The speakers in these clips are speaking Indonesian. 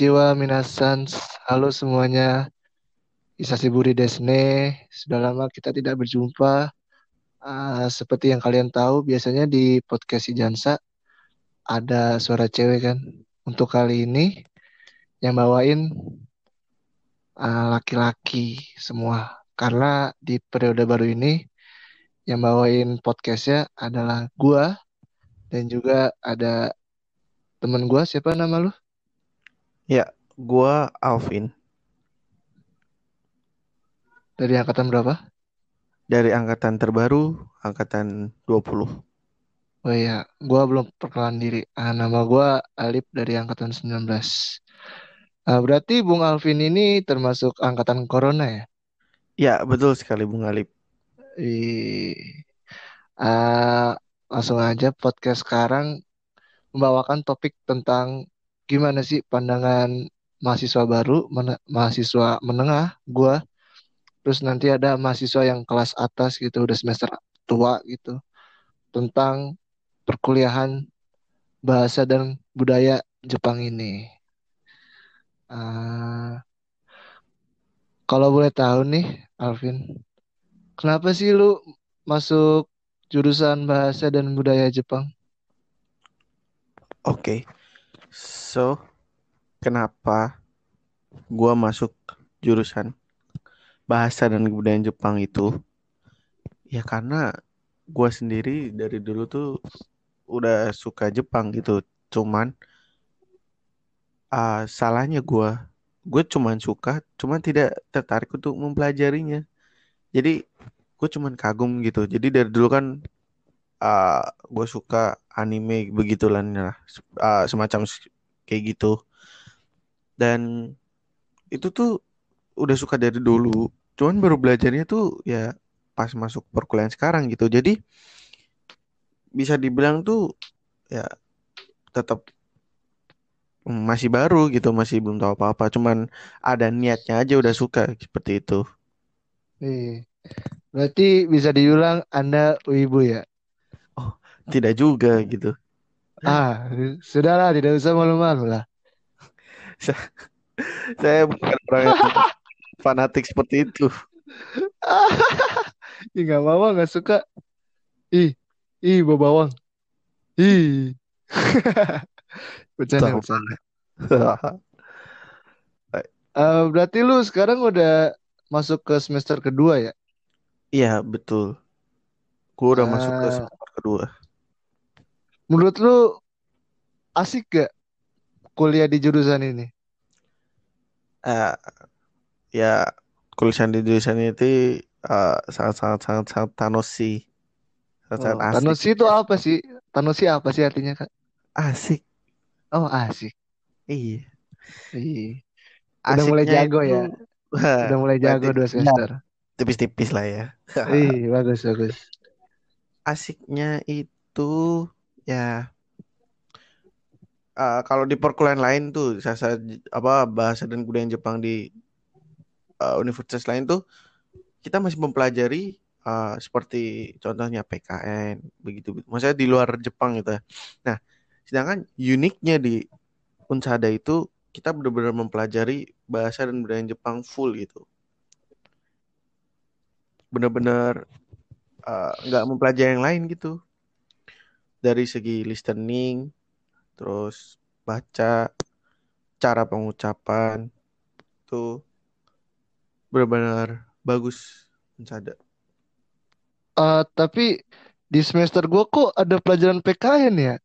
Konnichiwa, minasan. Halo semuanya. Isashiburi desne. Sudah lama kita tidak berjumpa. Uh, seperti yang kalian tahu, biasanya di podcast si Jansa ada suara cewek kan. Untuk kali ini yang bawain uh, laki-laki uh, semua. Karena di periode baru ini yang bawain podcastnya adalah gua dan juga ada temen gua siapa nama lu? Ya, gua Alvin. Dari angkatan berapa? Dari angkatan terbaru, angkatan 20. Oh iya, gua belum perkenalan diri. Ah, nama gua Alip dari angkatan 19. Ah, berarti Bung Alvin ini termasuk angkatan corona ya? Ya, betul sekali Bung Alip. Ih. Uh, langsung aja podcast sekarang membawakan topik tentang gimana sih pandangan mahasiswa baru, men mahasiswa menengah, gue, terus nanti ada mahasiswa yang kelas atas gitu, udah semester tua gitu, tentang perkuliahan bahasa dan budaya Jepang ini. Uh, kalau boleh tahu nih, Alvin, kenapa sih lu masuk jurusan bahasa dan budaya Jepang? Oke. Okay. So, kenapa gua masuk jurusan bahasa dan kebudayaan Jepang itu? Ya karena gua sendiri dari dulu tuh udah suka Jepang gitu. Cuman uh, salahnya gua gue cuman suka, cuman tidak tertarik untuk mempelajarinya. Jadi gue cuman kagum gitu. Jadi dari dulu kan uh, gue suka anime begitulah uh, semacam kayak gitu dan itu tuh udah suka dari dulu cuman baru belajarnya tuh ya pas masuk perkuliahan sekarang gitu jadi bisa dibilang tuh ya tetap masih baru gitu masih belum tahu apa-apa cuman ada niatnya aja udah suka seperti itu. Iya. Berarti bisa diulang Anda wibu ya? Tidak juga gitu. Ah, sudahlah, tidak usah malu-malu lah. Saya bukan orang yang fanatik seperti itu. Ih, nggak mau, nggak suka. Ih, ih, bawa bawang. Ih. bercanda, bercanda. uh, berarti lu sekarang udah masuk ke semester kedua ya? Iya, betul. Gue udah uh, masuk ke ah. semester kedua. Menurut lu asik gak kuliah di jurusan ini? Uh, ya kuliah di jurusan itu uh, sangat sangat sangat sangat tanosi. Sangat, oh, asik. Tanosi itu apa sih? Tanosi apa sih artinya kak? Asik. Oh asik. Iya. Iya. Udah mulai jago itu... ya. Udah mulai jago dua semester. Tipis-tipis lah ya. Iya bagus bagus. Asiknya itu ya. Uh, kalau di perkuliahan lain tuh saya apa bahasa dan budaya Jepang di uh, universitas lain tuh kita masih mempelajari uh, seperti contohnya PKN begitu maksudnya di luar Jepang gitu ya. nah sedangkan uniknya di Unsada itu kita benar-benar mempelajari bahasa dan budaya Jepang full gitu. Benar-benar nggak uh, mempelajari yang lain gitu dari segi listening, terus baca, cara pengucapan itu benar-benar bagus mencada. Uh, tapi di semester gue kok ada pelajaran PKN ya?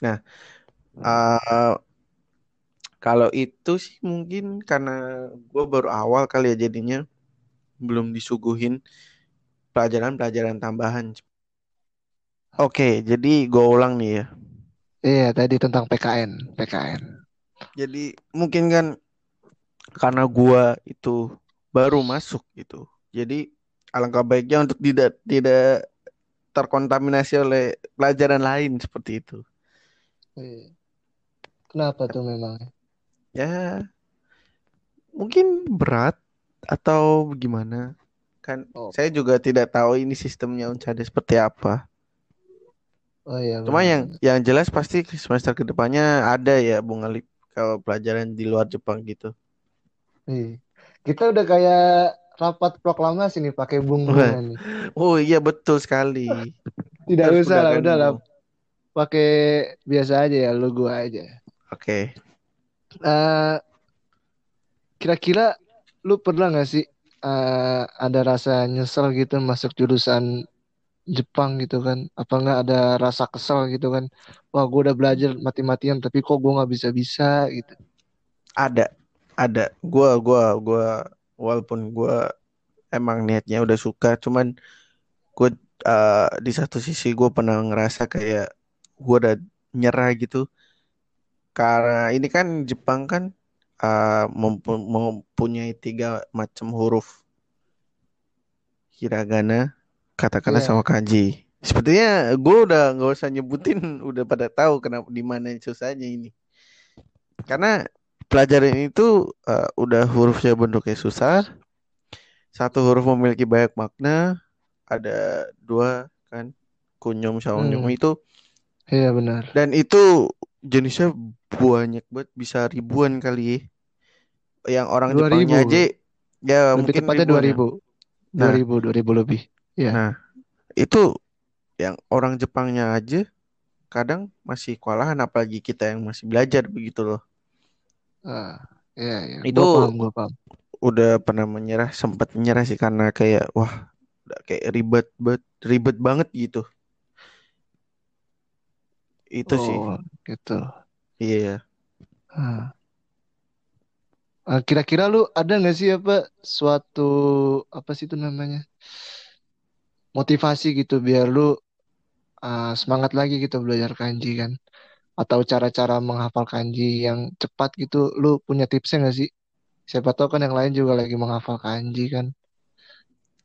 Nah, uh, kalau itu sih mungkin karena gue baru awal kali ya jadinya belum disuguhin pelajaran-pelajaran tambahan Oke, jadi gue ulang nih ya. Iya, tadi tentang PKN, PKN. Jadi mungkin kan karena gue itu baru masuk gitu. Jadi alangkah baiknya untuk tidak tidak terkontaminasi oleh pelajaran lain seperti itu. Iya. Kenapa tuh memang? Ya, mungkin berat atau gimana? Kan oh. saya juga tidak tahu ini sistemnya Uncade seperti apa. Oh iya. Cuma yang yang jelas pasti semester ke depannya ada ya Bung Alip kalau pelajaran di luar Jepang gitu. Ih. Kita udah kayak rapat proklamasi nih pakai bung-bungan nih. Oh iya betul sekali. Tidak harus usah lah, udah lah. Pakai biasa aja ya, lu gua aja. Oke. Eh, kira-kira lu pernah nggak sih eh, ada rasa nyesel gitu masuk jurusan Jepang gitu kan? Apa nggak ada rasa kesel gitu kan? Wah, gua udah belajar mati-matian tapi kok gua nggak bisa-bisa gitu. Ada, ada. Gua, gua, gua, walaupun gua emang niatnya udah suka, cuman gue eh, di satu sisi gue pernah ngerasa kayak gue udah nyerah gitu. Karena ini kan Jepang kan mempu- mempunyai tiga macam huruf hiragana, katakana Iya. sama kanji. Sepertinya gue udah nggak usah nyebutin, udah pada tahu kenapa di mana susahnya ini. Karena pelajaran itu eh, udah hurufnya bentuknya susah, satu huruf memiliki banyak makna, ada dua kan, kunyum sama Hmm, itu, iya benar. dan itu jenisnya banyak banget, bisa ribuan kali ya. Yang orang Dua Jepangnya ribu, aja ya lebih mungkin tepatnya dua ribu, dua Nah, ribu, dua ribu lebih. Iya. nah itu yang orang Jepangnya aja kadang masih kewalahan apalagi kita yang masih belajar begitu loh. Ah, iya, iya. Itu Gua paham, gua paham. udah pernah menyerah, sempat menyerah sih karena kayak wah udah kayak ribet banget, ribet banget gitu. Itu sih. Oh, gitu. Iya. Ah. Ah, kira-kira lu ada nggak sih apa suatu apa sih itu namanya motivasi gitu biar lu ah, semangat lagi gitu belajar kanji kan atau cara-cara menghafal kanji yang cepat gitu lu punya tipsnya nggak sih? Siapa tahu kan yang lain juga lagi menghafal kanji kan.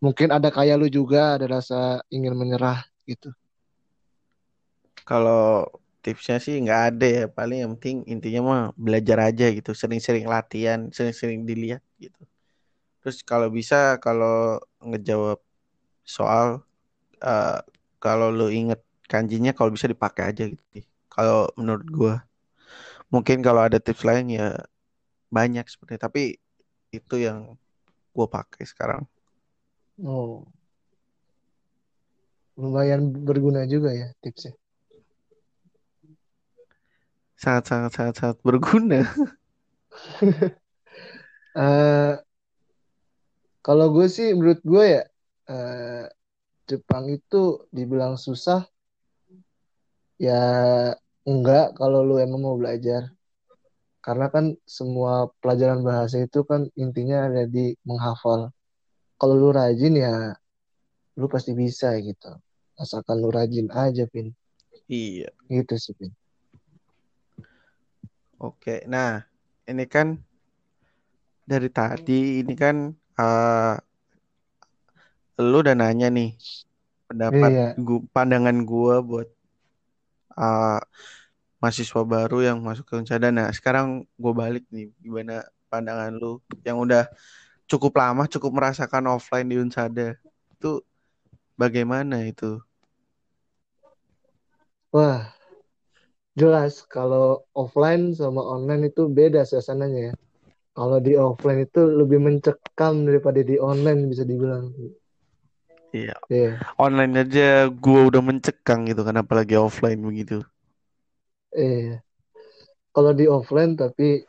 Mungkin ada kayak lu juga ada rasa ingin menyerah gitu. Kalau tipsnya sih nggak ada ya. Paling yang penting intinya mah belajar aja gitu. Sering-sering latihan, sering-sering dilihat gitu. Terus kalau bisa kalau ngejawab soal eh, kalau lu inget kanjinya kalau bisa dipakai aja gitu. sih. Kalau menurut gua mungkin kalau ada tips lain ya banyak sebenarnya. Tapi itu yang gua pakai sekarang. Oh, lumayan berguna juga ya tipsnya. Sangat sangat sangat sangat berguna. Eh, kalau gue sih menurut gue ya eh, Jepang itu dibilang susah ya enggak kalau lu emang mau belajar. Karena kan semua pelajaran bahasa itu kan intinya ada di menghafal. Kalau lu rajin ya lu pasti bisa gitu. Asalkan lu rajin aja, Pin. Iya. Gitu sih, Pin. Oke. Nah, ini kan dari tadi ini kan eh lu udah nanya nih pendapat Iya. gua, pandangan gua buat eh, mahasiswa baru yang masuk ke Unsada. Nah, sekarang gua balik nih gimana pandangan lu yang udah cukup lama cukup merasakan offline di Unsada. Itu bagaimana itu? Wah, jelas kalau offline sama online itu beda suasananya ya. Kalau di offline itu lebih mencekam daripada di online bisa dibilang. Iya, Iya. online aja gua udah mencekang gitu kan apalagi offline begitu. Iya. Kalau di offline tapi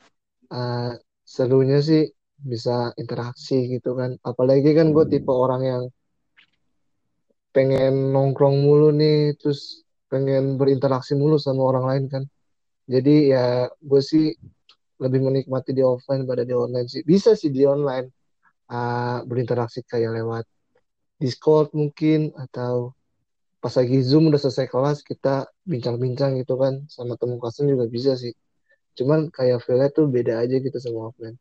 uh, serunya sih bisa interaksi gitu kan. Apalagi kan gue tipe orang yang pengen nongkrong mulu nih, terus pengen berinteraksi mulu sama orang lain kan. Jadi ya gue sih lebih menikmati di offline pada di online sih. Bisa sih di online uh, berinteraksi kayak lewat Discord mungkin atau pas lagi Zoom udah selesai kelas kita bincang-bincang gitu kan sama temen kelasnya juga bisa sih. Cuman kayak feel-nya tuh beda aja gitu sama offline.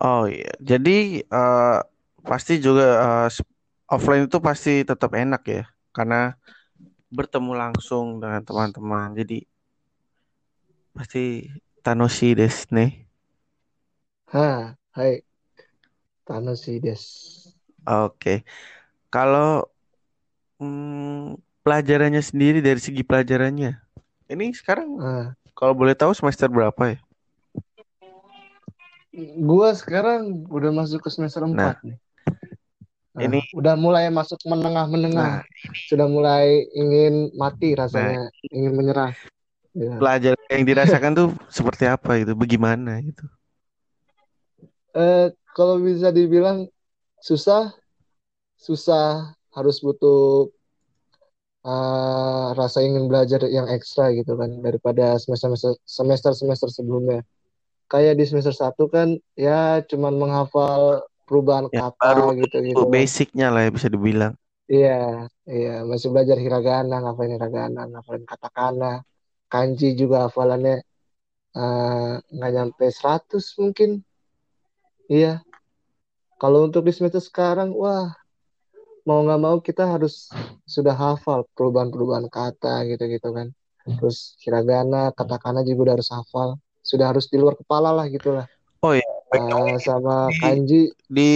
Oh iya, jadi eh, pasti juga s- offline itu pasti tetap enak ya, karena bertemu langsung dengan teman-teman. Jadi pasti tanoshi desu ne. Ha, hai, Thanos sih des. Oke, kalau mm, pelajarannya sendiri dari segi pelajarannya. Ini sekarang Nah, kalau boleh tahu semester berapa ya? gua sekarang udah masuk ke semester 4 Nah, nih. Nah, ini udah mulai masuk menengah-menengah. nah, Sudah mulai ingin mati nah rasanya, ingin menyerah. Ya. pelajaran yang dirasakan tuh seperti apa itu? Bagaimana itu? Eh, kalau bisa dibilang susah, susah harus butuh eh, rasa ingin belajar yang ekstra gitu kan daripada semester semester semester sebelumnya. Kayak di semester satu kan ya cuman menghafal perubahan Ya kata baru gitu gitu kan. basicnya lah ya bisa dibilang. Iya, iya masih belajar hiragana, ngafalin hiragana, ngafalin katakana, kanji juga hafalannya eh, nggak nyampe 100 mungkin. Iya. Kalau untuk di semester sekarang, wah mau nggak mau kita harus sudah hafal perubahan-perubahan kata gitu-gitu kan. Terus hiragana, katakana juga udah harus hafal. Sudah harus di luar kepala lah gitulah. Oh iya, Eh, sama di kanji, di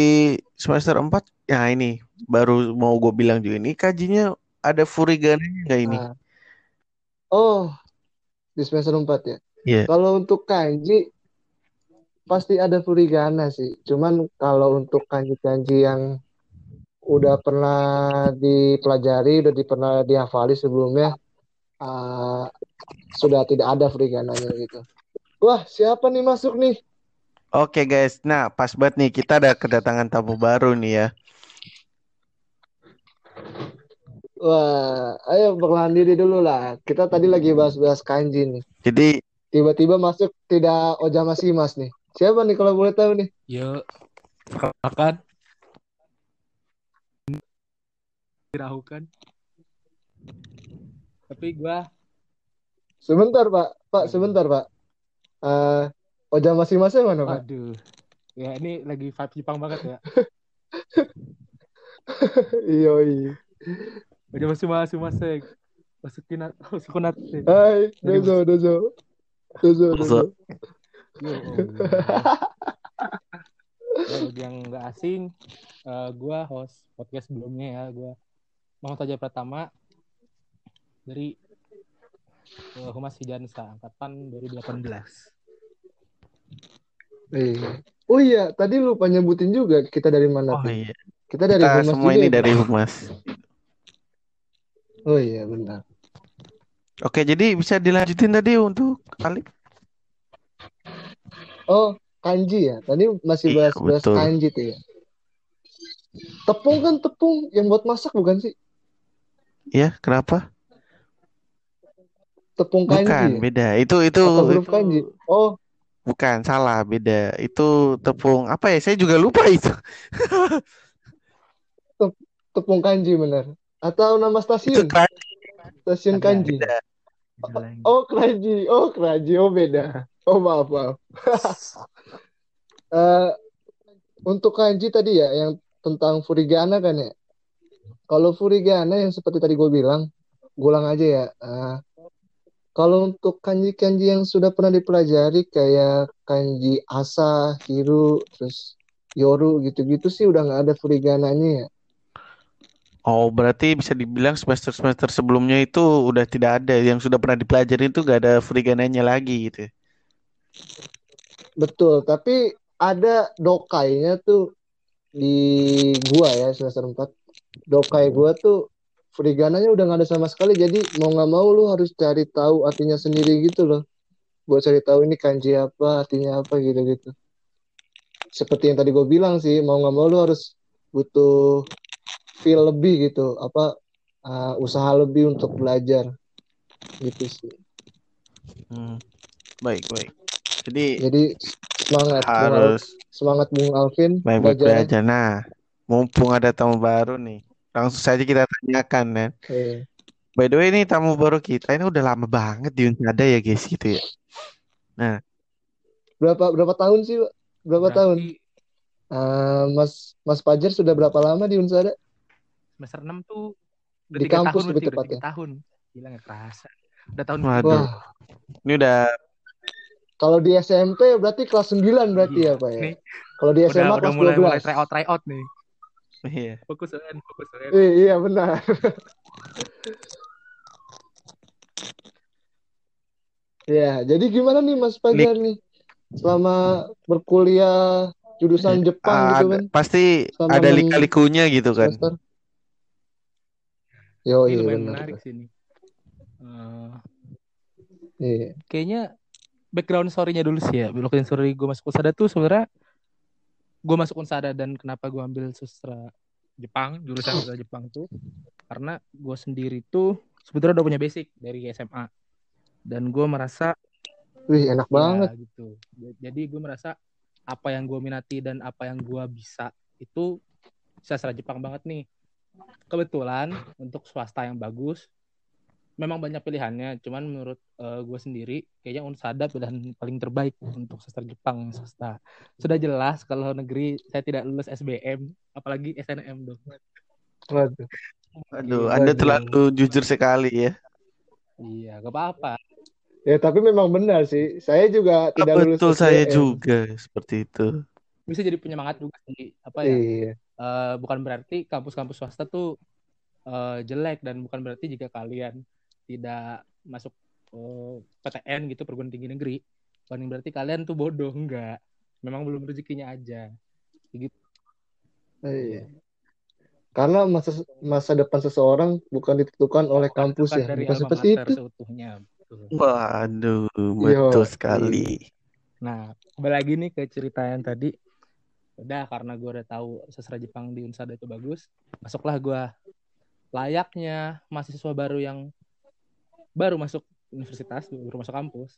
semester 4 ya ini baru mau gue bilang juga ini kajinya ada furigana nggak ini? eh, oh di semester 4 ya. Iya. Kalau untuk kanji pasti ada furigana sih. Cuman kalau untuk kanji-kanji yang udah pernah dipelajari, udah pernah dihafali sebelumnya, eh, sudah tidak ada furigananya gitu. Wah, siapa nih masuk nih? Oke guys, nah pas banget nih kita ada kedatangan tamu baru nih ya. Wah, ayo perlahan diri dulu lah. Kita tadi lagi bahas-bahas kanji nih. Jadi Tiba-tiba masuk tidak Ojama Mas nih. Siapa nih kalau boleh tahu nih? Yuk, makan. Dirahukan. Tapi gua Sebentar, Pak. Pak, sebentar, Pak. Eh, Ojama Masnya mana, Pak? aduh. Ya ini lagi vibe Jepang banget ya. Iya, iya. Masuk masuk. Masukin masukin nanti. Hai, dozo, dozo. Dozo, Dozo. Yo, Ya, yang nggak asing, eh, gua host podcast sebelumnya ya. Gua mau saja pertama dari eh, Humas Hijansa angkatan 2018. Iya. Oh iya, tadi lupa nyebutin juga kita dari mana oh iya, Kita dari kita Humas semua juga ini ya, dari Humas. Oh iya, benar. Oke, jadi bisa dilanjutin tadi untuk kali. Oh, kanji ya. Tadi masih Iya, bahas-bahas betul. kanji tuh ya. Tepung kan tepung yang buat masak bukan sih? Ya, kenapa? Tepung kanji Bukan, ya? beda. Itu itu Atau huruf itu kanji? Oh, bukan salah, beda. Itu tepung apa ya? Saya juga lupa itu. tepung kanji benar. Atau nama Itu stasiun? keran Stasiun Ada. kanji. beda. Beda lagi. Oh, kanji. Oh, kanji. Oh, beda. Oh, maaf, maaf. Eh, untuk kanji tadi ya, yang tentang furigana kan ya. Kalau furigana yang seperti tadi gue bilang, gue ulang aja ya. Eh, kalau untuk kanji-kanji yang sudah pernah dipelajari kayak kanji asa, hiru, terus yoru gitu-gitu sih udah nggak ada furigananya ya. Oh, berarti bisa dibilang semester-semester sebelumnya itu udah tidak ada yang sudah pernah dipelajari itu gak ada furigananya lagi gitu. Betul, tapi ada dokainya tuh di gua ya semester 4. Dokai gua tuh furigananya udah nggak ada sama sekali. Jadi mau nggak mau lu harus cari tahu artinya sendiri gitu loh. Buat cari tahu ini kanji apa, artinya apa gitu-gitu. Seperti yang tadi gue bilang sih, mau nggak mau lu harus butuh feel lebih gitu, apa uh, usaha lebih untuk belajar gitu sih. Hmm. Baik, baik. Jadi Jadi semangat harus semangat Bung Alvin baik-baik belajar. Nah, mumpung ada tamu baru nih, langsung saja kita tanyakan kan. Eh, By the way, ini tamu baru kita ini udah lama banget di Unsada ya guys gitu ya. Nah, berapa berapa tahun sih, Pak? Berapa tahun? Berarti Uh, Mas Mas Fajar sudah berapa lama di Unsada? semester 6 tuh udah Di kampus tahun lebih tepatnya. tahun. Gila nggak kerasa. Udah tahun Waduh. Wah, ini udah kalau di SMP berarti kelas 9 berarti iya. ya Pak ya. Kalau di SMA udah, kelas udah mulai, 12. Mulai try out try out nih. Iya. Fokus UN, fokus UN. Iya, iya benar. ya, jadi gimana nih Mas Pajar nih? Selama berkuliah jurusan eh, Jepang uh, gitu kan. Pasti Selama ada lika-likunya gitu kan. Master. Yo, ini iya, benar. menarik sini. Uh, eh, iya. Kayaknya background story-nya dulu sih ya. Background story gue masuk Unsada tuh sebenarnya gue masuk Unsada dan kenapa gue ambil sastra Jepang, jurusan sastra Jepang tuh karena gue sendiri tuh sebetulnya udah punya basic dari SMA dan gue merasa Wih, enak ya, banget. gitu. Jadi gue merasa apa yang gue minati dan apa yang gue bisa itu sastra Jepang banget nih. Kebetulan untuk swasta yang bagus memang banyak pilihannya, cuman menurut gue sendiri kayaknya Unsada pilihan paling terbaik untuk sastra Jepang swasta. Sudah jelas kalau negeri saya tidak lulus SBM, apalagi SNM dong. Waduh. Aduh, Iya, Anda Waduh. terlalu jujur sekali ya. Iya, gak apa-apa. Ya, tapi memang benar sih. Saya juga Ah, tidak lulus betul saya SBM. juga seperti itu. Bisa jadi penyemangat juga sih. Apa ya? Iya. eh, bukan berarti kampus-kampus swasta tuh eh, jelek dan bukan berarti jika kalian tidak masuk eh, PTN gitu perguruan tinggi negeri. Bukan berarti kalian tuh bodoh enggak. Memang belum rezekinya aja. Gitu. Iya. Karena masa masa depan seseorang bukan ditentukan oleh kampus ya, bukan seperti itu. seutuhnya. Betul. Waduh, Yo, betul sekali. nah kembali lagi nih ke cerita yang tadi. Udah karena gue udah tahu sastra Jepang di Unsada itu bagus masuklah gue layaknya mahasiswa baru yang baru masuk universitas baru masuk kampus.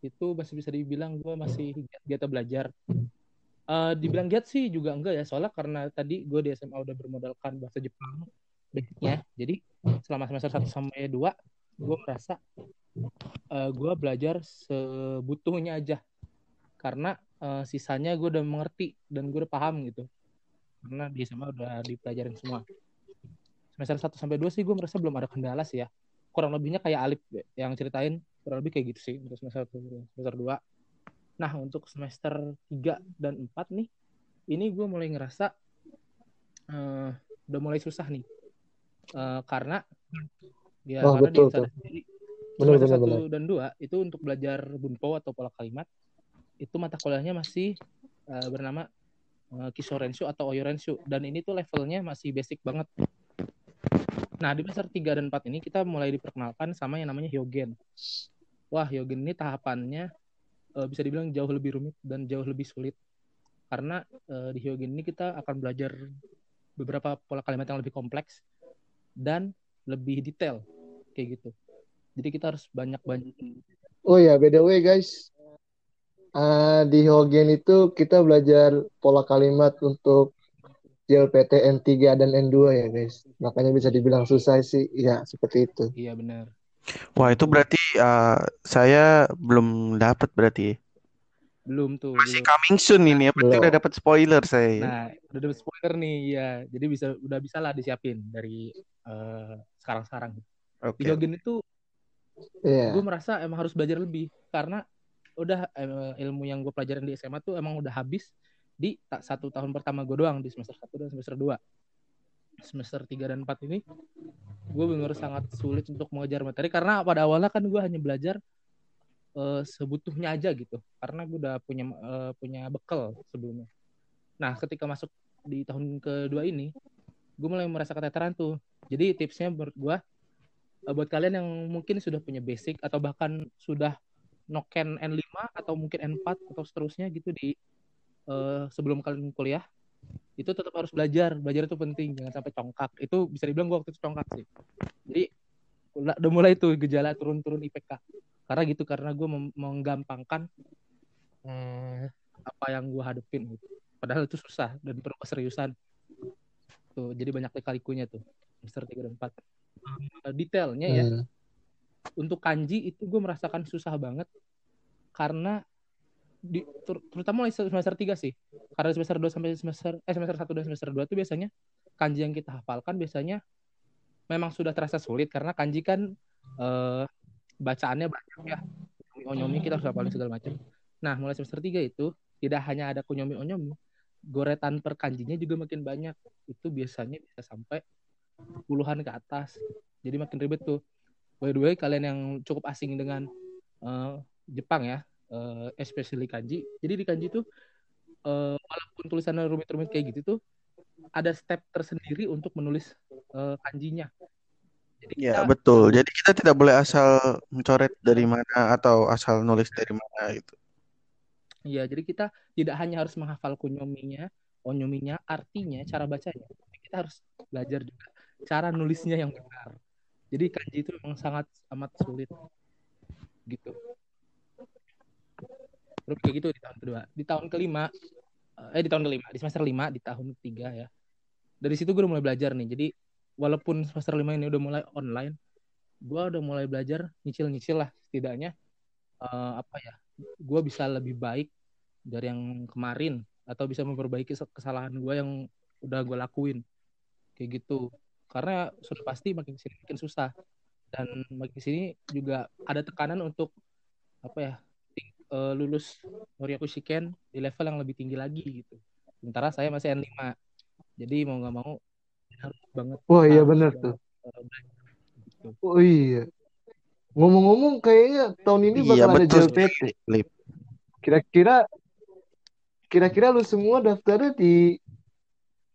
Itu masih bisa dibilang gue masih giat belajar. Eh dibilang giat sih juga enggak ya soalnya karena tadi gue di SMA udah bermodalkan bahasa Jepang. Basicnya jadi selama semester 1 sampai 2 gue merasa eh gue belajar sebutuhnya aja. Karena eh, sisanya gue udah mengerti dan gue udah paham gitu. Karena di SMA udah dipelajarin semua. Semester 1 sampai 2 sih gue merasa belum ada kendala sih ya kurang lebihnya kayak Alip yang ceritain kurang lebih kayak gitu sih untuk semester 1 semester 2 nah untuk semester 3 dan 4 nih ini gue mulai ngerasa eh, udah mulai susah nih Eh, karena ya Oh, karena di betul, tuh. sendiri semester benar 1 benar. dan 2 itu untuk belajar bunpo atau pola kalimat itu mata kuliahnya masih eh, bernama uh, Kisorenshu atau Oyorenshu dan ini tuh levelnya masih basic banget. Nah, di semester 3 dan 4 ini kita mulai diperkenalkan sama yang namanya Hyogen. Wah, Hyogen ini tahapannya eh, bisa dibilang jauh lebih rumit dan jauh lebih sulit. Karena eh, di Hyogen ini kita akan belajar beberapa pola kalimat yang lebih kompleks dan lebih detail kayak gitu. Jadi kita harus banyak-banyak Oh ya, by the way guys, ah, di Hogen itu kita belajar pola kalimat untuk JLPT N3 dan N2 ya guys. Makanya bisa dibilang susah sih. Ya, seperti itu. Iya benar. Wah, itu berarti uh, saya belum dapat berarti. Belum tuh, Masih belum. coming soon ini ya. Berarti Belum. udah dapat spoiler saya. ya. Nah, udah dapet spoiler nih, ya. Jadi bisa udah bisa lah disiapin dari eh, sekarang-sekarang. Oke. Di Hyogen itu Iya. gue merasa emang harus belajar lebih karena udah ilmu yang gue pelajarin di SMA tuh emang udah habis di tak satu tahun pertama gue doang di semester 1 dan semester 2 semester 3 dan 4 ini gue benar sangat sulit untuk mengejar materi. Karena pada awalnya kan gue hanya belajar eh, sebutuhnya aja gitu. Karena gue udah punya eh, punya bekal sebelumnya. Nah ketika masuk di tahun kedua ini gue mulai merasa keteteran tuh. Jadi tipsnya menurut gue eh, buat kalian yang mungkin sudah punya basic atau bahkan sudah noken N5 atau mungkin N4 atau seterusnya gitu di eh, sebelum kalian kuliah itu tetap harus belajar. Belajar itu penting jangan sampai congkak. Itu bisa dibilang gue waktu itu congkak sih. Jadi udah mulai tuh gejala turun-turun IPK karena gitu karena gue menggampangkan eh, apa yang gue hadepin gitu. Padahal itu susah dan perlu keseriusan. Tuh jadi banyak lika-likunya tuh. Semester 3 dan 4 Eh, detailnya ya. Hmm. untuk kanji itu gue merasakan susah banget. Karena di ter- terutama mulai semester 3 sih. Karena semester 2 sampai semester eh semester 1 dan semester 2 tuh biasanya kanji yang kita hafalkan biasanya memang sudah terasa sulit karena kanji kan eh, bacaannya banyak ya. Onyomi kita harus hafalin segala macam. Nah, mulai semester 3 itu tidak hanya ada kunyomi onyomi, goretan per kanjinya juga makin banyak. Itu biasanya bisa sampai puluhan ke atas. Jadi makin ribet tuh. By the way, kalian yang cukup asing dengan eh, Jepang ya, uh, especially kanji. Jadi di kanji tuh uh, walaupun tulisannya rumit-rumit kayak gitu tuh ada step tersendiri untuk menulis uh, kanjinya. Jadi ya kita, betul. Jadi kita tidak boleh asal mencoret dari mana atau asal nulis dari mana gitu. Iya, jadi kita tidak hanya harus menghafal kunyominya, onyominya, artinya, cara bacanya, tapi kita harus belajar juga cara nulisnya yang benar. Jadi kanji itu memang sangat amat sulit gitu. Terus kayak gitu di tahun kedua. Di tahun kelima, eh di tahun kelima, di semester lima, di tahun ketiga ya. Dari situ gue udah mulai belajar nih. Jadi walaupun semester lima ini udah mulai online, gue udah mulai belajar nyicil-nyicil lah setidaknya uh, apa ya gue bisa lebih baik dari yang kemarin atau bisa memperbaiki kesalahan gue yang udah gue lakuin kayak gitu karena sudah pasti makin sini makin susah dan makin sini juga ada tekanan untuk apa ya uh, lulus Moryaku Shiken di level yang lebih tinggi lagi gitu sementara saya masih N5 jadi mau nggak mau harus banget wah iya benar tuh uh, gitu. oh iya ngomong-ngomong kayaknya tahun ini bakal iya, ada JLPT kira-kira kira-kira lu semua daftarnya di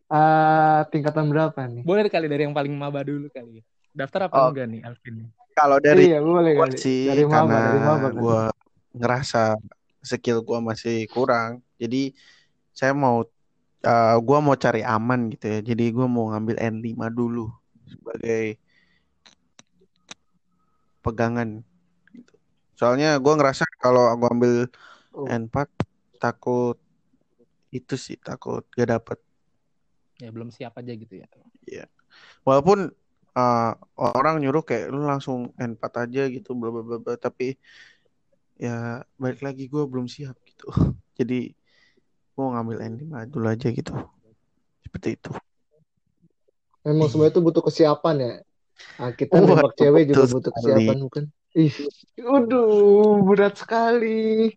uh, tingkatan berapa nih? Boleh kali dari yang paling maba dulu kali. Daftar apa oh. enggak nih Alvin? Kalau dari iya, boleh kali. sih dari maba, karena dari maba, gua ngerasa skill gua masih kurang. Jadi saya mau uh, gua mau cari aman gitu ya. Jadi gua mau ngambil N5 dulu sebagai pegangan gitu. Soalnya gua ngerasa kalau gua ambil oh. N4 takut itu sih takut gak dapet ya belum siap aja gitu ya Iya walaupun uh, orang nyuruh kayak lu langsung N4 aja gitu bla bla bla tapi ya balik lagi gue belum siap gitu jadi mau ngambil N5 dulu aja gitu seperti itu Emang semua itu butuh kesiapan ya. Nah, kita oh, nembak cewek juga butuh kesiapan bukan? Ih, waduh, berat sekali.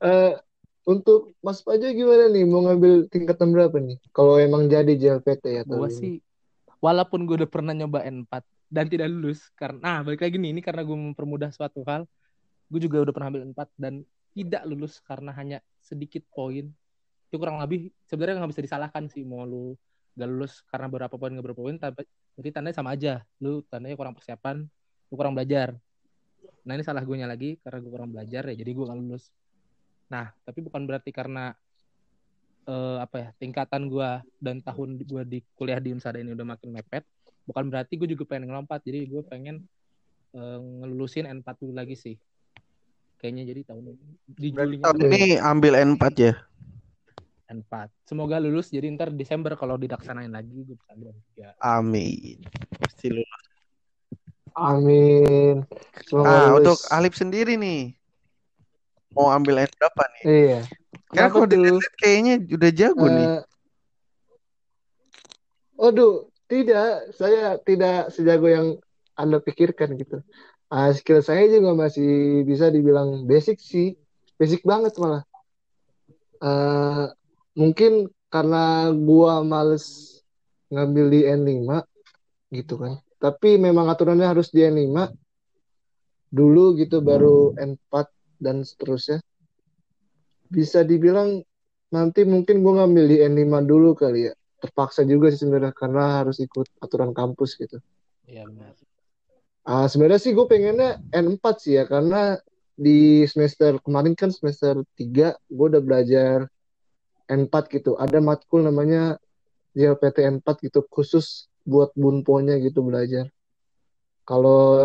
uh, Untuk Mas Pajo gimana nih? Mau ngambil tingkatan berapa nih? Kalau emang jadi JLPT ya? Gue sih, walaupun gue udah pernah nyoba N4 dan tidak lulus, karena nah, balik lagi nih, ini karena gue mempermudah suatu hal, gue juga udah pernah ambil N4 dan tidak lulus karena hanya sedikit poin. Itu kurang lebih sebenarnya nggak bisa disalahkan sih mau lu gak lulus karena berapa poin nggak berapa poin, tapi berarti tandanya sama aja. Lu tandanya kurang persiapan, lu kurang belajar. Nah ini salah gue lagi karena gue kurang belajar ya, jadi gue nggak lulus. Nah, tapi bukan berarti karena uh, apa ya tingkatan gue dan tahun gue di kuliah di Unsada ini udah makin mepet, bukan berarti gue juga pengen ngelompat. Jadi gue pengen uh, ngelulusin N4 dulu lagi sih. Kayaknya jadi tahun ini di Juli. Tahun ini ambil N4 ya. N4. Semoga lulus jadi ntar Desember kalau didaksanain lagi gue bisa ambil N3. Amin. Pasti lulus. Amin. Semoga ah, lulus. untuk Alip sendiri nih mau ambil N berapa nih? Iya. Karena kalau dilihat kayaknya udah jago uh, nih. Waduh, tidak. Saya tidak sejago yang Anda pikirkan gitu. Uh, skill saya juga masih bisa dibilang basic sih. Basic banget malah. Uh, mungkin karena gua males ngambil di N5 gitu kan. Tapi memang aturannya harus di N5 dulu gitu baru N4 dan seterusnya bisa dibilang nanti mungkin gue ngambil di N5 dulu kali ya terpaksa juga sih sebenarnya karena harus ikut aturan kampus gitu. Iya benar. Ah sebenarnya sih gue pengennya N4 sih ya karena di semester kemarin kan semester 3 gue udah belajar N4 gitu. Ada matkul namanya JLPT N4 gitu khusus buat bunponya gitu belajar. Kalau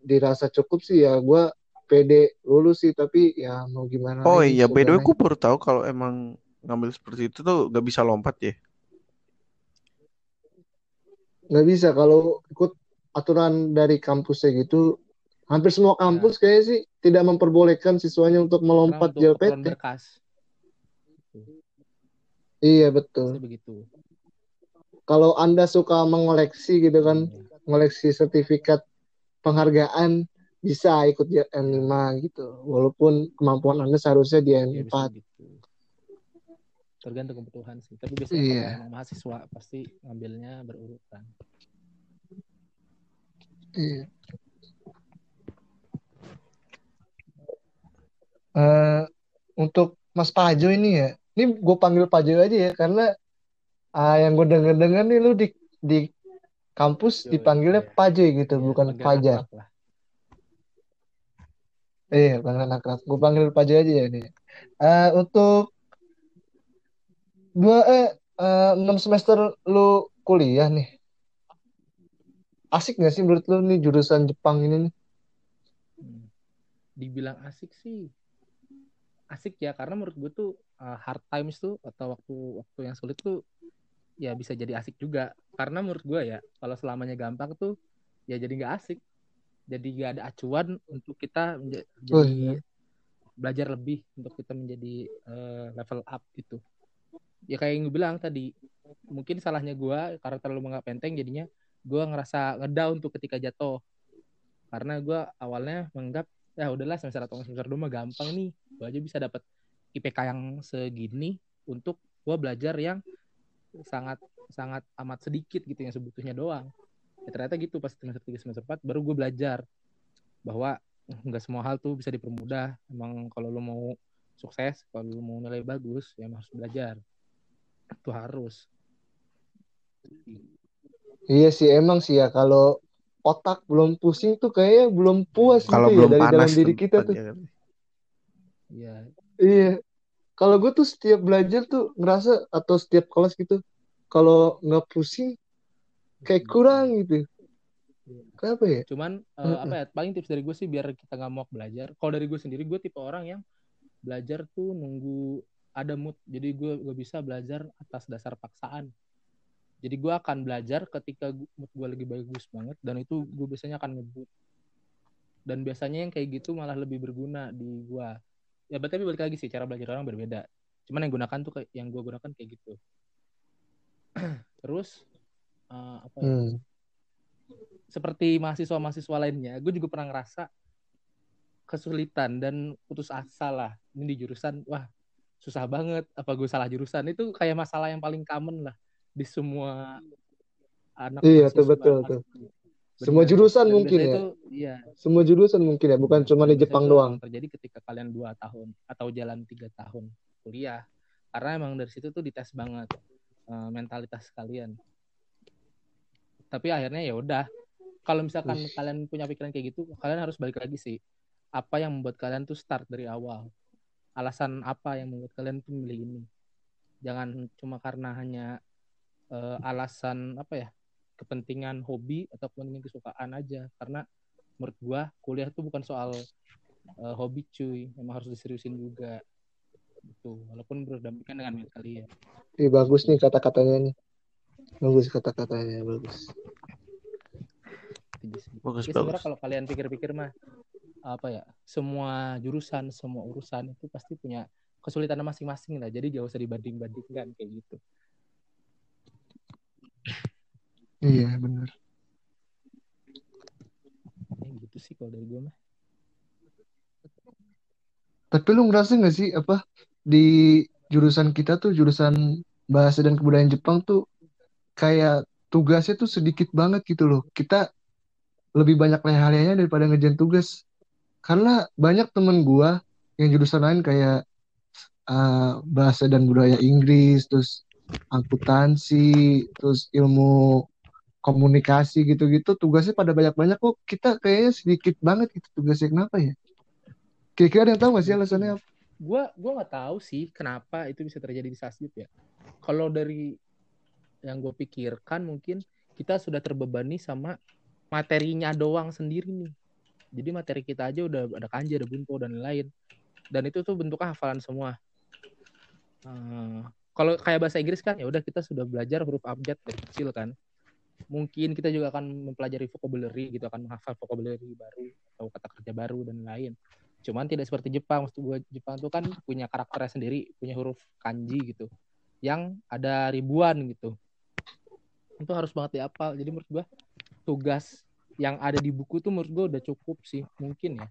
dirasa cukup sih ya gue pede lulus sih tapi ya mau gimana oh iya by the way aku baru tahu kalau emang ngambil seperti itu tuh gak bisa lompat ya nggak bisa kalau ikut aturan dari kampusnya gitu hampir semua ya. kampus ya. kayaknya sih tidak memperbolehkan siswanya untuk melompat untuk JLPT iya betul begitu kalau anda suka mengoleksi gitu kan hmm. ngoleksi sertifikat penghargaan bisa ikut N5 gitu walaupun kemampuan anda seharusnya di N4 ya, gitu tergantung kebutuhan sih tapi biasanya yeah. kalau mahasiswa pasti ngambilnya berurutan iya yeah. uh, untuk Mas Pajo ini ya ini gue panggil Pajo aja ya karena uh, yang gue denger dengar nih lu di di kampus Pajo, dipanggilnya iya. Pajo gitu iya, bukan Pajar iya eh, bukan anak gue panggil Pajo aja ya ini. uh, untuk dua eh eh, enam semester lu kuliah nih. Asik gak sih menurut lu nih jurusan Jepang ini nih? Dibilang asik sih, asik ya karena menurut gue tuh uh, hard times tuh atau waktu waktu yang sulit tuh ya bisa jadi asik juga. Karena menurut gue ya kalau selamanya gampang tuh ya jadi nggak asik. Jadi nggak ada acuan untuk kita menja- Oh, iya. belajar lebih untuk kita menjadi uh, level up gitu. Ya kayak yang gue bilang tadi, mungkin salahnya gue karena terlalu menganggap enteng jadinya gue ngerasa ngedown tuh ketika jatuh. Karena gue awalnya menganggap ya udahlah semester atau semester dua mah gampang nih, gue aja bisa dapat IPK yang segini untuk gue belajar yang sangat sangat amat sedikit gitu yang sebutuhnya doang. Ya, ternyata gitu pas semester 3 semester 4 baru gue belajar bahwa nggak semua hal tuh bisa dipermudah. Emang kalau lu mau sukses, kalau lu mau nilai bagus, ya harus belajar. Itu harus. Iya sih emang sih ya kalau otak belum pusing tuh kayaknya belum puas Kalau gitu ya belum dari dalam diri kita tuh. kan. Iya, Iya. Kalau gue tuh setiap belajar tuh ngerasa atau setiap kelas gitu kalau nggak pusing kayak kurang gitu. Kenapa ya? Cuman Heeh. apa ya? Paling tips dari gue sih biar kita nggak mau belajar. Kalau dari gue sendiri, gue tipe orang yang belajar tuh nunggu ada mood. Jadi gue gak bisa belajar atas dasar paksaan. Jadi gue akan belajar ketika mood gue lagi bagus banget dan itu gue biasanya akan ngebut. Dan biasanya yang kayak gitu malah lebih berguna di gue. Ya berarti balik lagi sih cara belajar orang berbeda. Cuman yang gunakan tuh kayak yang gue gunakan kayak gitu. Terus eh, apa ya? Hmm. seperti mahasiswa-mahasiswa lainnya, gue juga pernah ngerasa kesulitan dan putus asa lah. Ini di jurusan, wah susah banget. Apa gue salah jurusan? Itu kayak masalah yang paling common lah di semua anak Iya tuh betul tuh. Semua jurusan Dan mungkin ya. itu, iya. Semua jurusan mungkin ya, bukan cuma Dan di Jepang doang. Terjadi ketika kalian dua tahun atau jalan tiga tahun kuliah. Karena emang dari situ tuh dites banget eh, mentalitas kalian. Tapi akhirnya ya udah. Kalau misalkan Wih. kalian punya pikiran kayak gitu, kalian harus balik lagi sih. Apa yang membuat kalian tuh start dari awal? Alasan apa yang membuat kalian tuh memilih ini? Jangan cuma karena hanya eh, alasan apa ya? kepentingan hobi atau kepentingan kesukaan aja karena menurut gua kuliah tuh bukan soal eh, hobi cuy emang harus diseriusin juga gitu walaupun berdampingan dengan mental kalian Ih, bagus nih kata-katanya nih. Bagus kata-katanya, bagus. Itu. Bagus, Ya, bagus. kalau kalian pikir-pikir mah apa ya semua jurusan semua urusan itu pasti punya kesulitan masing-masing lah jadi gak usah dibanding-bandingkan kayak gitu Iya, benar. ya, gitu sih kalau dari gue mah Tapi lu ngerasa nggak sih apa di jurusan kita tuh jurusan bahasa dan kebudayaan Jepang tuh kayak tugasnya tuh sedikit banget gitu loh. Kita lebih banyak leha-lehanya daripada ngerjain tugas. Karena banyak temen gua yang jurusan lain kayak uh, bahasa dan budaya Inggris, terus akuntansi, terus ilmu komunikasi gitu-gitu tugasnya pada banyak-banyak kok kita kayaknya sedikit banget gitu tugasnya kenapa ya? Kira-kira ada yang tahu nggak sih alasannya apa? gue gue nggak tahu sih kenapa itu bisa terjadi di Sasjud ya kalau dari yang gue pikirkan mungkin kita sudah terbebani sama materinya doang sendiri nih jadi materi kita aja udah ada kanji ada bunpo dan lain dan itu tuh bentuknya hafalan semua. Eh, kalau kayak bahasa Inggris kan ya udah kita sudah belajar huruf abjad dari kecil kan. Mungkin kita juga akan mempelajari vocabulary gitu akan menghafal vocabulary baru atau kata kerja baru dan lain cuman tidak seperti Jepang maksud gue Jepang tuh kan punya karakternya sendiri punya huruf kanji gitu yang ada ribuan gitu. Itu harus banget dihafal jadi menurut gue tugas yang ada di buku tuh menurut gue udah cukup sih mungkin ya.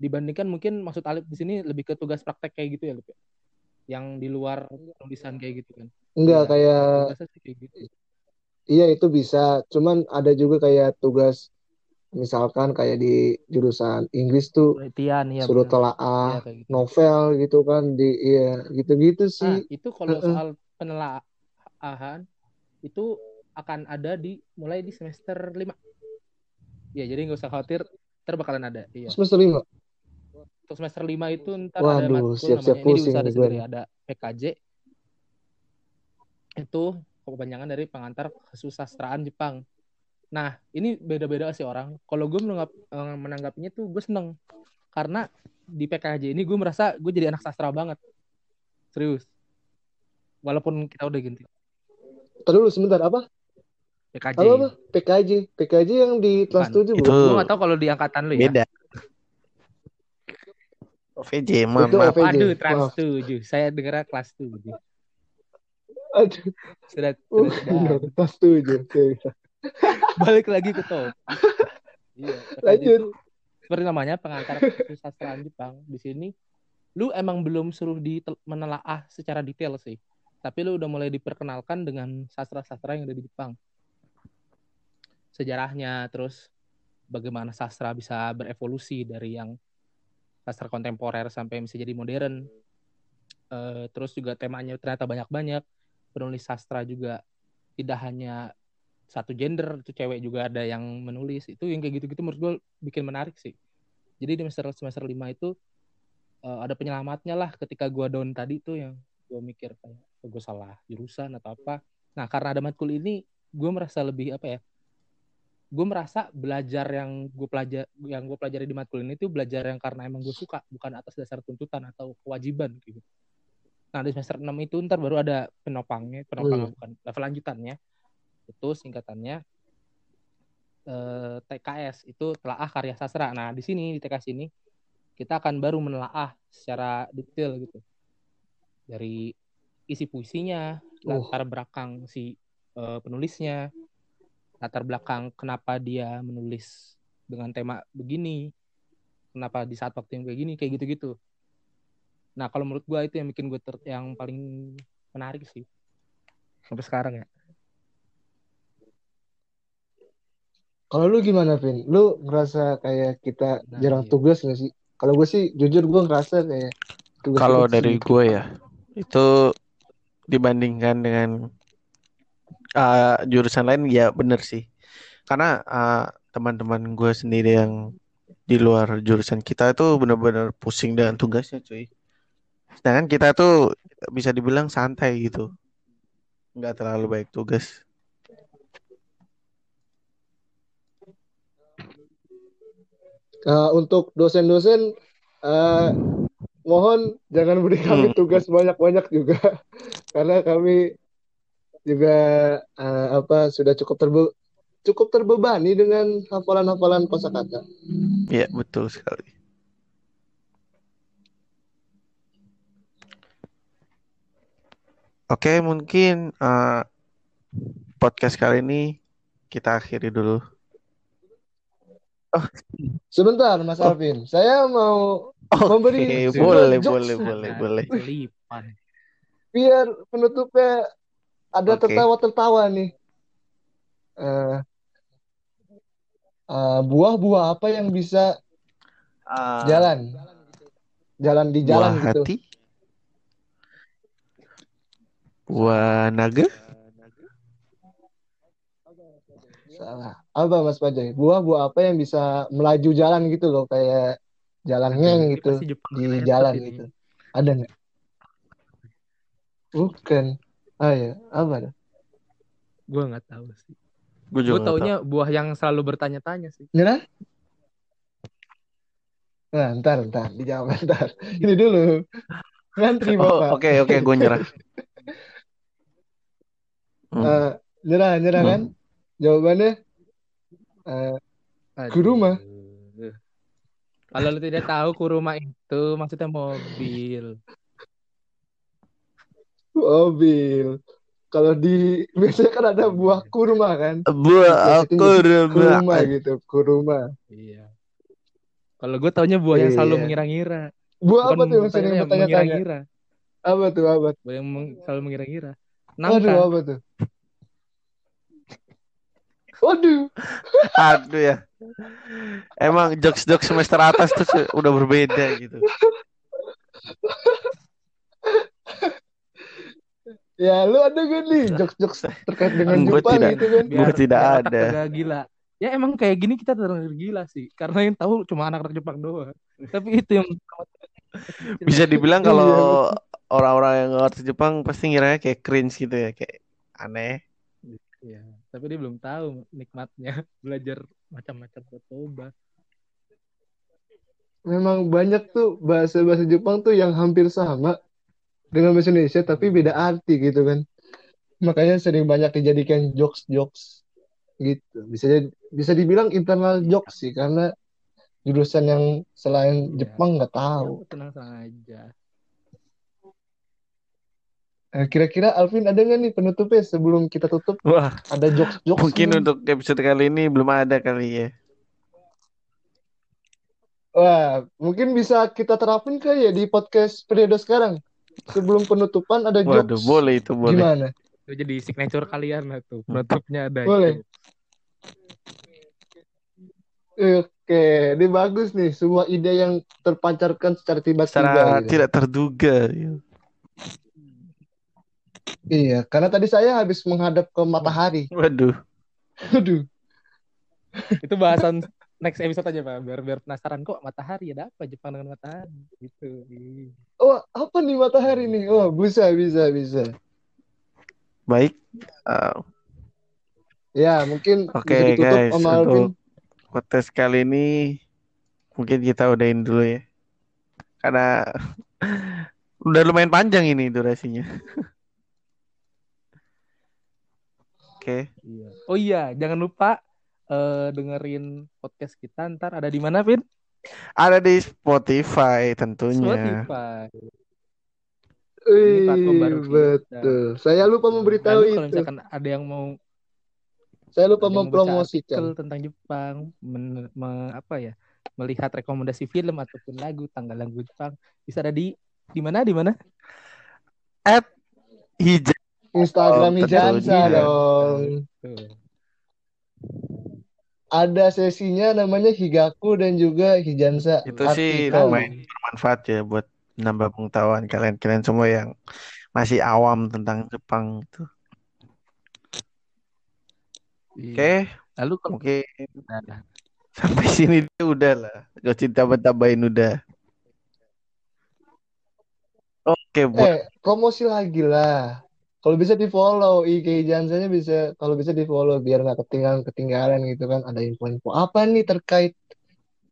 Dibandingkan mungkin maksud Alif di sini lebih ke tugas praktek kayak gitu ya Alif ya? yang di luar tulisan kayak gitu kan? Enggak Iya, kayak kayak gitu. Iya itu bisa, cuman ada juga kayak tugas misalkan kayak di jurusan Inggris tuh penelitian ya suruh telaah Iya, kayak gitu. novel gitu kan di iya gitu-gitu Nah, sih itu kalau soal penelaahan itu akan ada di mulai di semester 5. Ya, jadi nggak usah khawatir, ntar bakalan ada. Iya. semester lima Untuk semester 5 itu ntar ada Waduh, matkul siap-siap namanya, ini di sendiri, ada PKJ. Itu kepanjangan dari pengantar kesusastraan Jepang. Nah, ini beda-beda sih orang. Kalau gue menanggap, menanggapinya tuh gue seneng. Karena di PKJ ini gue merasa gue jadi anak sastra banget. Serius. Walaupun kita udah ganti Tadi dulu sebentar apa? PKJ. Apa apa? PKJ. PKJ yang di kelas Bukan. 7 Itu bukan? Gue gak tahu kalau di angkatan lu ya. beda. OVJ, maaf, Itu maaf. OVJ. Aduh, kelas. 7. Saya dengar kelas 7. Aduh, Sudah, kelas 7. Oke. Balik lagi ke top. Iya, Lanjut. itu seperti namanya pengantar kesusastraan Jepang. Di sini lu emang belum suruh di menelaah secara detail sih. Tapi lu udah mulai diperkenalkan dengan sastra-sastra yang ada di Jepang. Sejarahnya, terus bagaimana sastra bisa berevolusi dari yang sastra kontemporer sampai bisa jadi modern. Eh, terus juga temanya ternyata banyak-banyak. Penulis sastra juga tidak hanya satu gender, itu cewek juga ada yang menulis. Itu yang kayak gitu-gitu menurut gue bikin menarik sih. Jadi di semester semester 5 itu eh, ada penyelamatnya lah ketika gue down tadi tuh yang gue mikir kayak gue salah jurusan atau apa. Nah karena ada matkul ini gue merasa lebih apa ya? Gue merasa belajar yang gue pelajar yang gue pelajari di matkul ini tuh belajar yang karena emang gue suka bukan atas dasar tuntutan atau kewajiban gitu. Nah di semester 6 itu ntar baru ada penopangnya, penopang bukan level lanjutannya. Itu singkatannya eh, TKS itu telaah karya sastra. Nah di sini di TKS ini kita akan baru menelaah secara detail gitu dari isi puisinya, Oh. latar belakang si eh, penulisnya, latar belakang kenapa dia menulis dengan tema begini, kenapa di saat waktu yang kayak gini, kayak gitu-gitu. Nah kalau menurut gua itu yang bikin gue yang paling menarik sih sampai sekarang ya. Kalau lu gimana, Vin? Lu ngerasa kayak kita Nah, jarang iya. tugas gak sih? Kalau gue sih, jujur gue ngerasa kayak tugas Kalau dari gue ya, itu dibandingkan dengan uh, jurusan lain ya bener sih. Karena uh, teman-teman gue sendiri yang di luar jurusan kita itu bener-bener pusing dengan tugasnya cuy. Sedangkan kita tuh bisa dibilang santai gitu. Nggak terlalu baik tugas. Nah, untuk dosen-dosen, eh, mohon jangan beri kami Hmm. tugas banyak-banyak juga, karena kami juga eh, apa sudah cukup terbe cukup terbebani dengan hafalan-hafalan kosakata. Ya betul sekali. Oke, mungkin uh, podcast kali ini kita akhiri dulu. Oh, Sebentar, Mas Oh. Alvin, saya mau oke, memberi boleh, boleh, boleh, boleh. Lipan. biar penutupnya ada Oke. tertawa-tertawa nih. Eh, eh, buah-buah apa yang bisa Uh, jalan, jalan di jalan buah gitu? hati, buah naga, Salah. Apa Mas Pajai? Buah-buah apa yang bisa melaju jalan gitu loh, kayak jalan ngeng gitu di jalan ini. gitu. Ada nggak? Bukan. Ah ya, apa? dah? Gue nggak tahu sih. gue Gue juga tahu. taunya buah yang selalu bertanya-tanya sih. Nyerah? Nah, ntar, ntar, dijawab ntar. Ini dulu. Ngantri Oh, Bapak. oke, oke, gue nyerah. Hmm. Eh, nyerah, nyerah Hmm. kan? Jawabannya eh, Kuruma. Kalau lu tidak tahu kuruma itu maksudnya mobil. Mobil. Kalau di biasanya kan ada buah kurma kan? Buah jadi kurma kurma. gitu, kurma. Iya. Kalau gue taunya buah yang selalu Iya. mengira-ngira. Buah apa tuh yang bertanya-tanya? mengira-ngira. Apa tuh, apa? Buah yang meng- selalu mengira-ngira. Aduh, Nangka. apa tuh? Waduh. Aduh ya. Emang jokes-jokes semester atas tuh udah berbeda gitu. Ya, lu ada gak nih jokes-jokes terkait dengan Gua Jepang tidak. gitu kan? Gua tidak ada. gila. Ya emang kayak gini kita terdengar gila sih. Karena yang tahu cuma anak-anak Jepang doang. Tapi itu yang Bisa dibilang Iya, kalau orang-orang yang ngerti Jepang pasti ngiranya kayak cringe gitu ya, kayak aneh. Iya, tapi dia belum tahu nikmatnya belajar macam-macam kotoba. Memang banyak tuh bahasa-bahasa Jepang tuh yang hampir sama dengan bahasa Indonesia tapi beda arti gitu kan. Makanya sering banyak dijadikan jokes-jokes gitu. Bisa jadi- bisa dibilang internal jokes sih karena jurusan yang selain Iya. Jepang nggak tahu. Ya, tenang-tenang aja. Eh, Kira-kira Alvin ada nggak nih penutupnya sebelum kita tutup? Wah, Ada jokes-jokes mungkin nih. untuk episode kali ini belum ada kali ya. Wah, mungkin bisa kita terapin kali ya di podcast periode sekarang. Sebelum penutupan ada Waduh, jokes. boleh itu boleh. Gimana? Itu jadi signature kalian lah tuh. Penutupnya ada Boleh. itu. Oke, ini bagus nih. Sebuah ide yang terpancarkan secara tiba-tiba Secara gitu. tidak terduga. ya. Iya, karena tadi saya habis menghadap ke matahari. Waduh. Aduh. Itu bahasan next episode aja Pak. Biar biar penasaran kok matahari ada apa Jepang dengan matahari gitu. Ih. Oh, apa nih matahari nih? Oh, bisa, bisa, bisa. Baik. eh, Ya, mungkin Oke, ditutup guys, Alvin. untuk podcast kali ini mungkin kita udahin dulu ya. Karena udah lumayan panjang ini durasinya. Oke. Iya. Oh iya, jangan lupa eh, dengerin podcast kita ntar ada di mana, Vin? Ada di Spotify tentunya. Spotify. Ini platform Wih, baru kita. betul. Saya lupa memberitahu Lalu kalau itu. misalkan ada yang mau Saya lupa mempromosikan. artikel tentang Jepang, men- me- apa ya, melihat rekomendasi film ataupun lagu tanggal lagu Jepang, bisa ada di di mana di mana? At hijau. Instagram Oh, Hijansa dong. Tuh. Ada sesinya namanya Higaku dan juga Hijansa Itu sih lumayan bermanfaat ya buat nambah pengetahuan kalian-kalian semua yang masih awam tentang Jepang itu. Iya. Oke, Lalu kalau mungkin Nah, sampai sini dia udah lah. Gak usah tambah-tambahin udah. Oke, buat Eh, promosi lagi lah. Kalau bisa di follow IG Hijansanya bisa kalau bisa di follow biar nggak ketinggalan ketinggalan gitu kan. Ada info-info apa nih terkait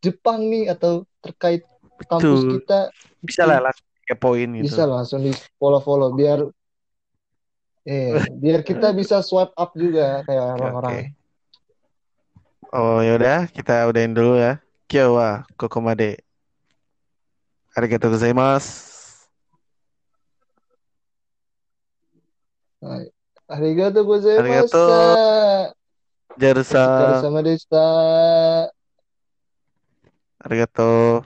Jepang nih atau terkait kampus Betul. kita bisa lah langsung kepoin gitu. bisa langsung di follow-follow biar eh biar kita bisa swipe up juga kayak orang-orang. Oh yaudah, kita udahin dulu ya. Kyowa kokomade. Arigatou gozaimasu. Hai. Arigatou gozaimashita. Arigatou. Jarusa. O疲れ様でした。 Arigatou.